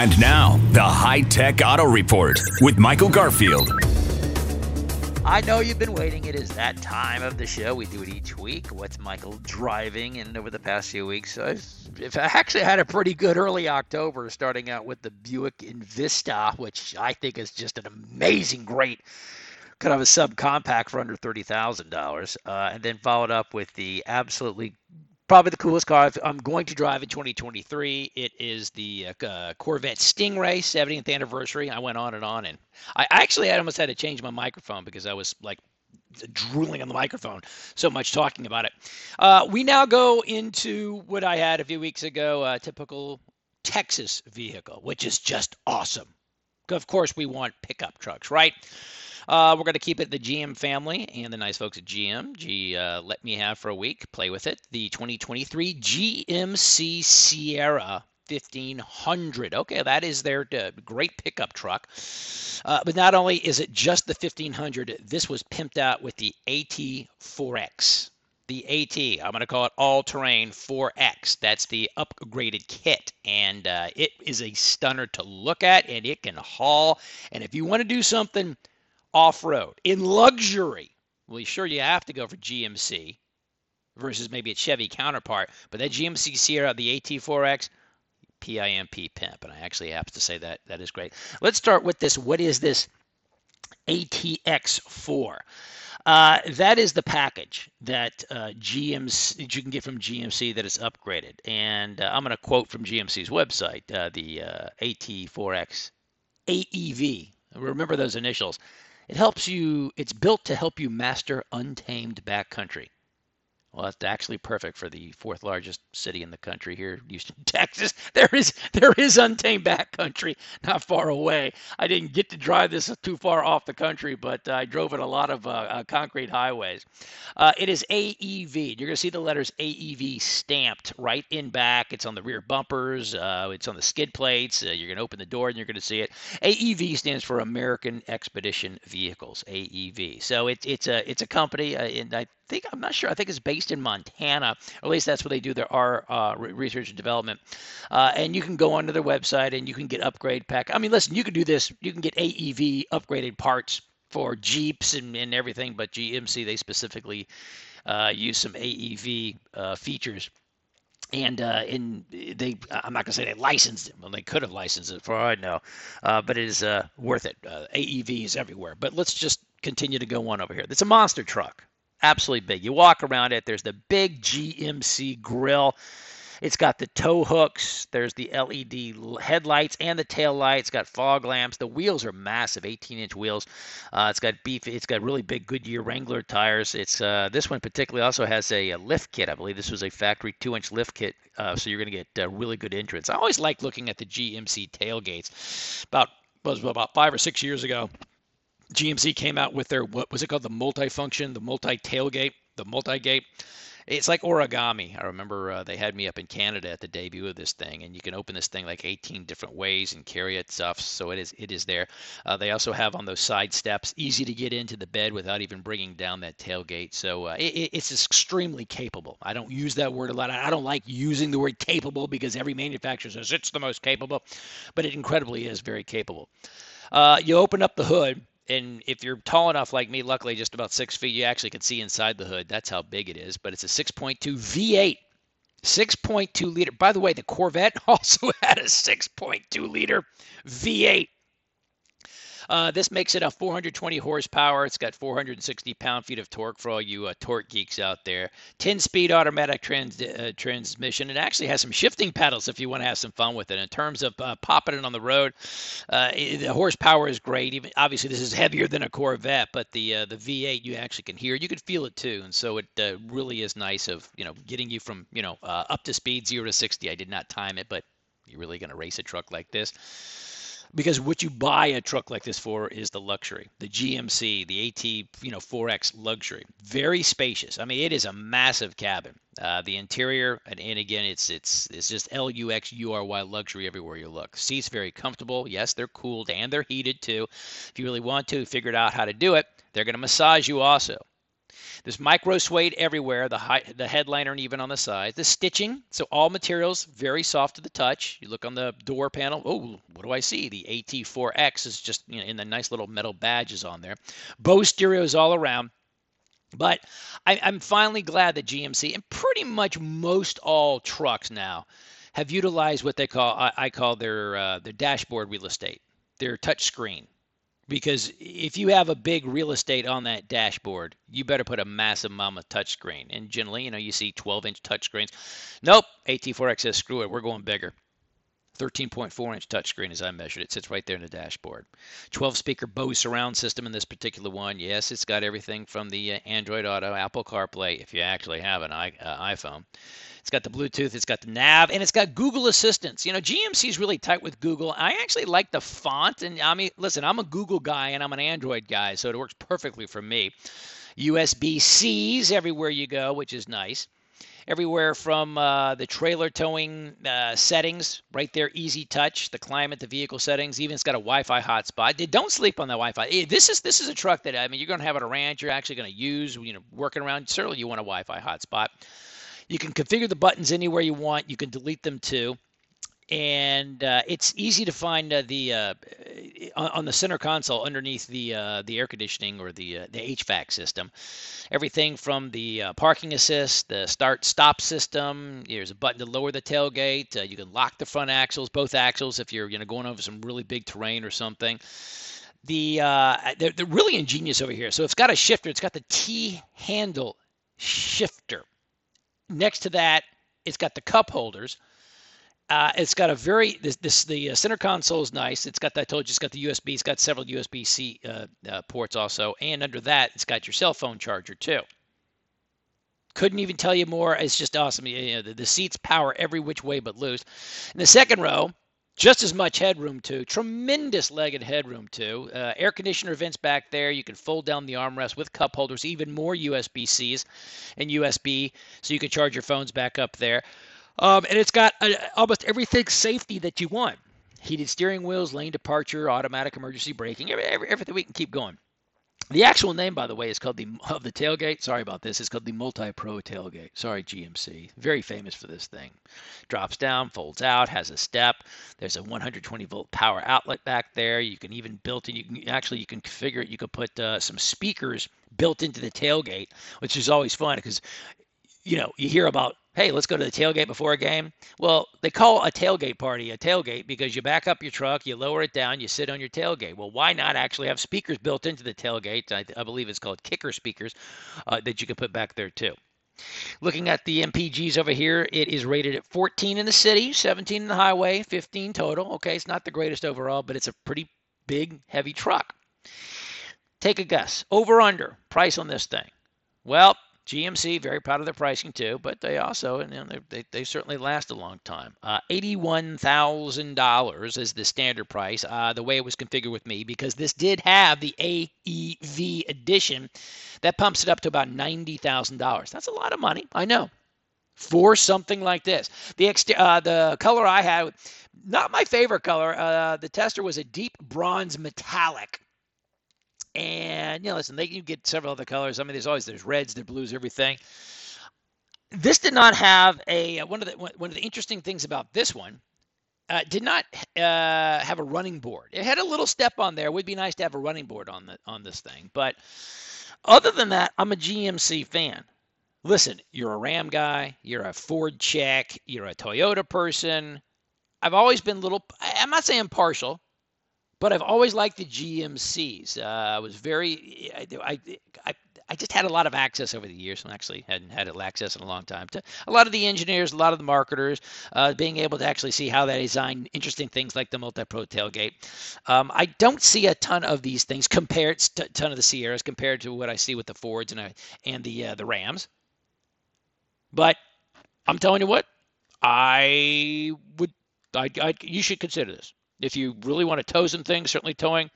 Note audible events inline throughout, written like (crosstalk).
And now, the High Tech Auto Report with Michael Garfield. I know you've been waiting. It is that time of the show. We do it each week. What's Michael driving? And over the past few weeks, I've, I actually had a pretty good early October, starting out with the Buick Envista, which I think is just an amazing, great kind of a subcompact for under thirty thousand uh, dollars, and then followed up with the absolutely probably the coolest car I'm going to drive in 2023. It is the uh, Corvette Stingray 70th anniversary. I went on and on, and I actually I almost had to change my microphone because I was like drooling on the microphone so much talking about it. Uh, we now go into what I had a few weeks ago, a typical Texas vehicle, which is just awesome. Of course, we want pickup trucks, right? Uh, we're going to keep it the GM family and the nice folks at GM. G uh, let me have for a week, play with it. The 2023 GMC Sierra 1500. Okay, that is their uh, great pickup truck. Uh, but not only is it just the 1500, this was pimped out with the AT4X. The AT, I'm going to call it all terrain 4X. That's the upgraded kit. And uh, it is a stunner to look at, and it can haul. And if you want to do something off road in luxury. Well, you sure, you have to go for GMC versus maybe a Chevy counterpart, but that GMC Sierra, the AT4X, PIMP pimp, and I actually have to say that that is great. Let's start with this. What is this ATX4? Uh, that is the package that uh, GMC you can get from GMC that is upgraded, and uh, I'm going to quote from GMC's website: uh, the uh, AT4X AEV. Remember those initials. It helps you, it's built to help you master untamed backcountry. Well, that's actually perfect for the fourth largest city in the country here, Houston, (laughs) Texas. There is there is untamed backcountry not far away. I didn't get to drive this too far off the country, but I drove it a lot of uh, uh, concrete highways. Uh, it is AEV. You're going to see the letters AEV stamped right in back. It's on the rear bumpers. Uh, it's on the skid plates. Uh, you're going to open the door and you're going to see it. AEV stands for American Expedition Vehicles. AEV. So it's it's a it's a company, uh, and I think I'm not sure. I think it's based in Montana, or at least that's where they do their R uh, research and development. Uh, and you can go onto their website and you can get upgrade pack. I mean, listen, you can do this. You can get AEV upgraded parts for Jeeps and, and everything, but GMC they specifically uh, use some AEV uh, features and uh, in they I'm not gonna say they licensed it. Well, they could have licensed it for all I know, uh, but it is uh, worth it. Uh, AEVs everywhere. But let's just continue to go on over here. It's a monster truck absolutely big. You walk around it, there's the big GMC grill. It's got the tow hooks, there's the LED headlights and the tail lights, got fog lamps. The wheels are massive, 18-inch wheels. Uh, it's got beef, it's got really big Goodyear Wrangler tires. It's uh, this one particularly also has a, a, lift kit. I believe this was a factory 2-inch lift kit, uh, so you're going to get uh, really good entrance. I always like looking at the GMC tailgates. About was about 5 or 6 years ago, GMC came out with their what was it called the multi-function, the multi-tailgate, the multi-gate. It's like origami. I remember uh, they had me up in Canada at the debut of this thing, and you can open this thing like 18 different ways and carry it stuff. So it is it is there. Uh, they also have on those side steps, easy to get into the bed without even bringing down that tailgate. So uh, it, it's extremely capable. I don't use that word a lot. I don't like using the word capable because every manufacturer says it's the most capable, but it incredibly is very capable. Uh, you open up the hood and if you're tall enough like me, luckily just about six feet, you actually can see inside the hood. That's how big it is. But it's a 6.2 V8, 6.2 liter. By the way, the Corvette (laughs) also had a 6.2 liter V8. Uh, this makes it a 420 horsepower. It's got 460 pound feet of torque for all you uh, torque geeks out there. 10 speed automatic trans- uh, transmission. It actually has some shifting pedals if you want to have some fun with it. In terms of uh, popping it on the road, uh, it, the horsepower is great. Even obviously this is heavier than a Corvette, but the the V8 you actually can hear. You can feel it too, and so it really is nice of you know getting you from you know up to speed zero to 60. I did not time it, but you're really going to race a truck like this because what you buy a truck like this for is the luxury the gmc the at you know 4x luxury. Very spacious. I mean it is a massive cabin. Uh, the interior and, and again it's it's it's just l-u-x-u-r-y luxury everywhere you look. Seats very comfortable. Yes they're cooled and they're heated too. If you really want to figure out how to do it they're going to massage you also There's micro suede everywhere, the high, the headliner and even on the sides. The stitching, so all materials very soft to the touch. You look on the door panel. Oh, what do I see? The AT4X is just you know, in the nice little metal badges on there. Bose stereos all around. But I, am finally glad that GMC and pretty much most all trucks now have utilized what they call I, I call their uh, their dashboard real estate, their touch screen. Because if you have a big real estate on that dashboard, you better put a massive mama touchscreen. And generally, you know, you see 12 inch touchscreens. Nope, AT4X says screw it, we're going bigger. 13.4 inch touchscreen as I measured it. Sits right there in the dashboard. 12 speaker Bose surround system in this particular one. Yes, it's got everything from the uh, Android Auto, Apple CarPlay, if you actually have an uh, iPhone. It's got the Bluetooth, it's got the nav, and it's got Google Assistance. You know, GMC is really tight with Google. I actually like the font, and I mean, listen, I'm a Google guy and I'm an Android guy, so it works perfectly for me. USB C's everywhere you go, which is nice everywhere from uh, the trailer towing uh, settings, right there, easy touch, the climate, the vehicle settings. Even it's got a Wi-Fi hotspot. Don't sleep on the Wi-Fi. Eh, this is this is a truck that I mean, you're going to have at a ranch. You're actually going to use, you know, working around. Certainly, you want a Wi-Fi hotspot. You can configure the buttons anywhere you want. You can delete them too and uh, it's easy to find uh, the uh, on the center console underneath the uh, the air conditioning or the uh, the HVAC system. Everything from the uh, parking assist, the start stop system. There's a button to lower the tailgate. you can lock the front axles, both axles, if you're you know going over some really big terrain or something. The they're, they're really ingenious over here. So it's got a shifter. It's got the T handle shifter. Next to that, it's got the cup holders uh, it's got a very this, this the uh, center console is nice. It's got I told you it's got the USB. It's got several USB C uh, uh, ports also, and under that it's got your cell phone charger too. Couldn't even tell you more. It's just awesome. You know, the, the seats power every which way but loose. In the second row, just as much headroom too. Tremendous legged headroom too. Uh, air conditioner vents back there. You can fold down the armrest with cup holders. Even more USB Cs and USB, so you can charge your phones back up there. Um, and it's got uh, almost everything safety that you want heated steering wheels, lane departure, automatic emergency braking, every, every, everything we can keep going. The actual name, by the way, is called the of the tailgate. Sorry about this. It's called the Multi Pro tailgate. Sorry, GMC. Very famous for this thing. Drops down, folds out, has a step. There's a 120 volt power outlet back there. You can even built in. You can actually you can configure it. You can put uh, some speakers built into the tailgate, which is always fun because you know you hear about hey, let's go to the tailgate before a game. Well, they call a tailgate party a tailgate because you back up your truck, you lower it down, you sit on your tailgate. Well, why not actually have speakers built into the tailgate? I, I believe it's called kicker speakers uh, that you can put back there too. Looking at the MPGs over here, it is rated at 14 in the city, 17 in the highway, 15 total. Okay, it's not the greatest overall, but it's a pretty big, heavy truck. Take a guess. Over under price on this thing. Well, GMC, very proud of their pricing too, but they also, and you know, they, they certainly last a long time. Uh, $81,000 is the standard price, uh, the way it was configured with me, because this did have the AEV edition that pumps it up to about $90,000. That's a lot of money, I know, for something like this. The, ex- uh, the color I had, not my favorite color, uh, the tester was a deep bronze metallic. And you know, listen, they can get several other colors. I mean, there's always there's reds, there's blues, everything. This did not have a uh, one of the one of the interesting things about this one. Uh, did not uh, have a running board. It had a little step on there. It would be nice to have a running board on the on this thing. But other than that, I'm a GMC fan. Listen, you're a Ram guy, you're a Ford check, you're a Toyota person. I've always been little. I'm not saying partial but I've always liked the GMCs. Uh, I was very, I, I, I just had a lot of access over the years. I actually hadn't had access in a long time to a lot of the engineers, a lot of the marketers, uh, being able to actually see how they design interesting things like the multi-pro tailgate. Um, I don't see a ton of these things compared to ton of the Sierras compared to what I see with the Fords and I, and the uh, the Rams. But I'm telling you what, I would, I, I you should consider this. If you really want to tow some things, certainly towing,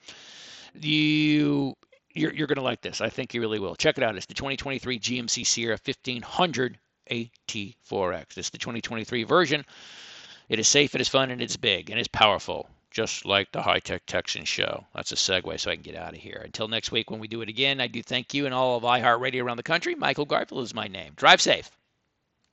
you you're, you're going to like this. I think you really will. Check it out. It's the 2023 GMC Sierra 1500 AT4X. It's the 2023 version. It is safe, it is fun, and it's big, and it's powerful. just like the High Tech Texan Show. That's a segue so I can get out of here. Until next week when we do it again, I do thank you and all of iHeartRadio around the country. Michael Garfield is my name. Drive safe.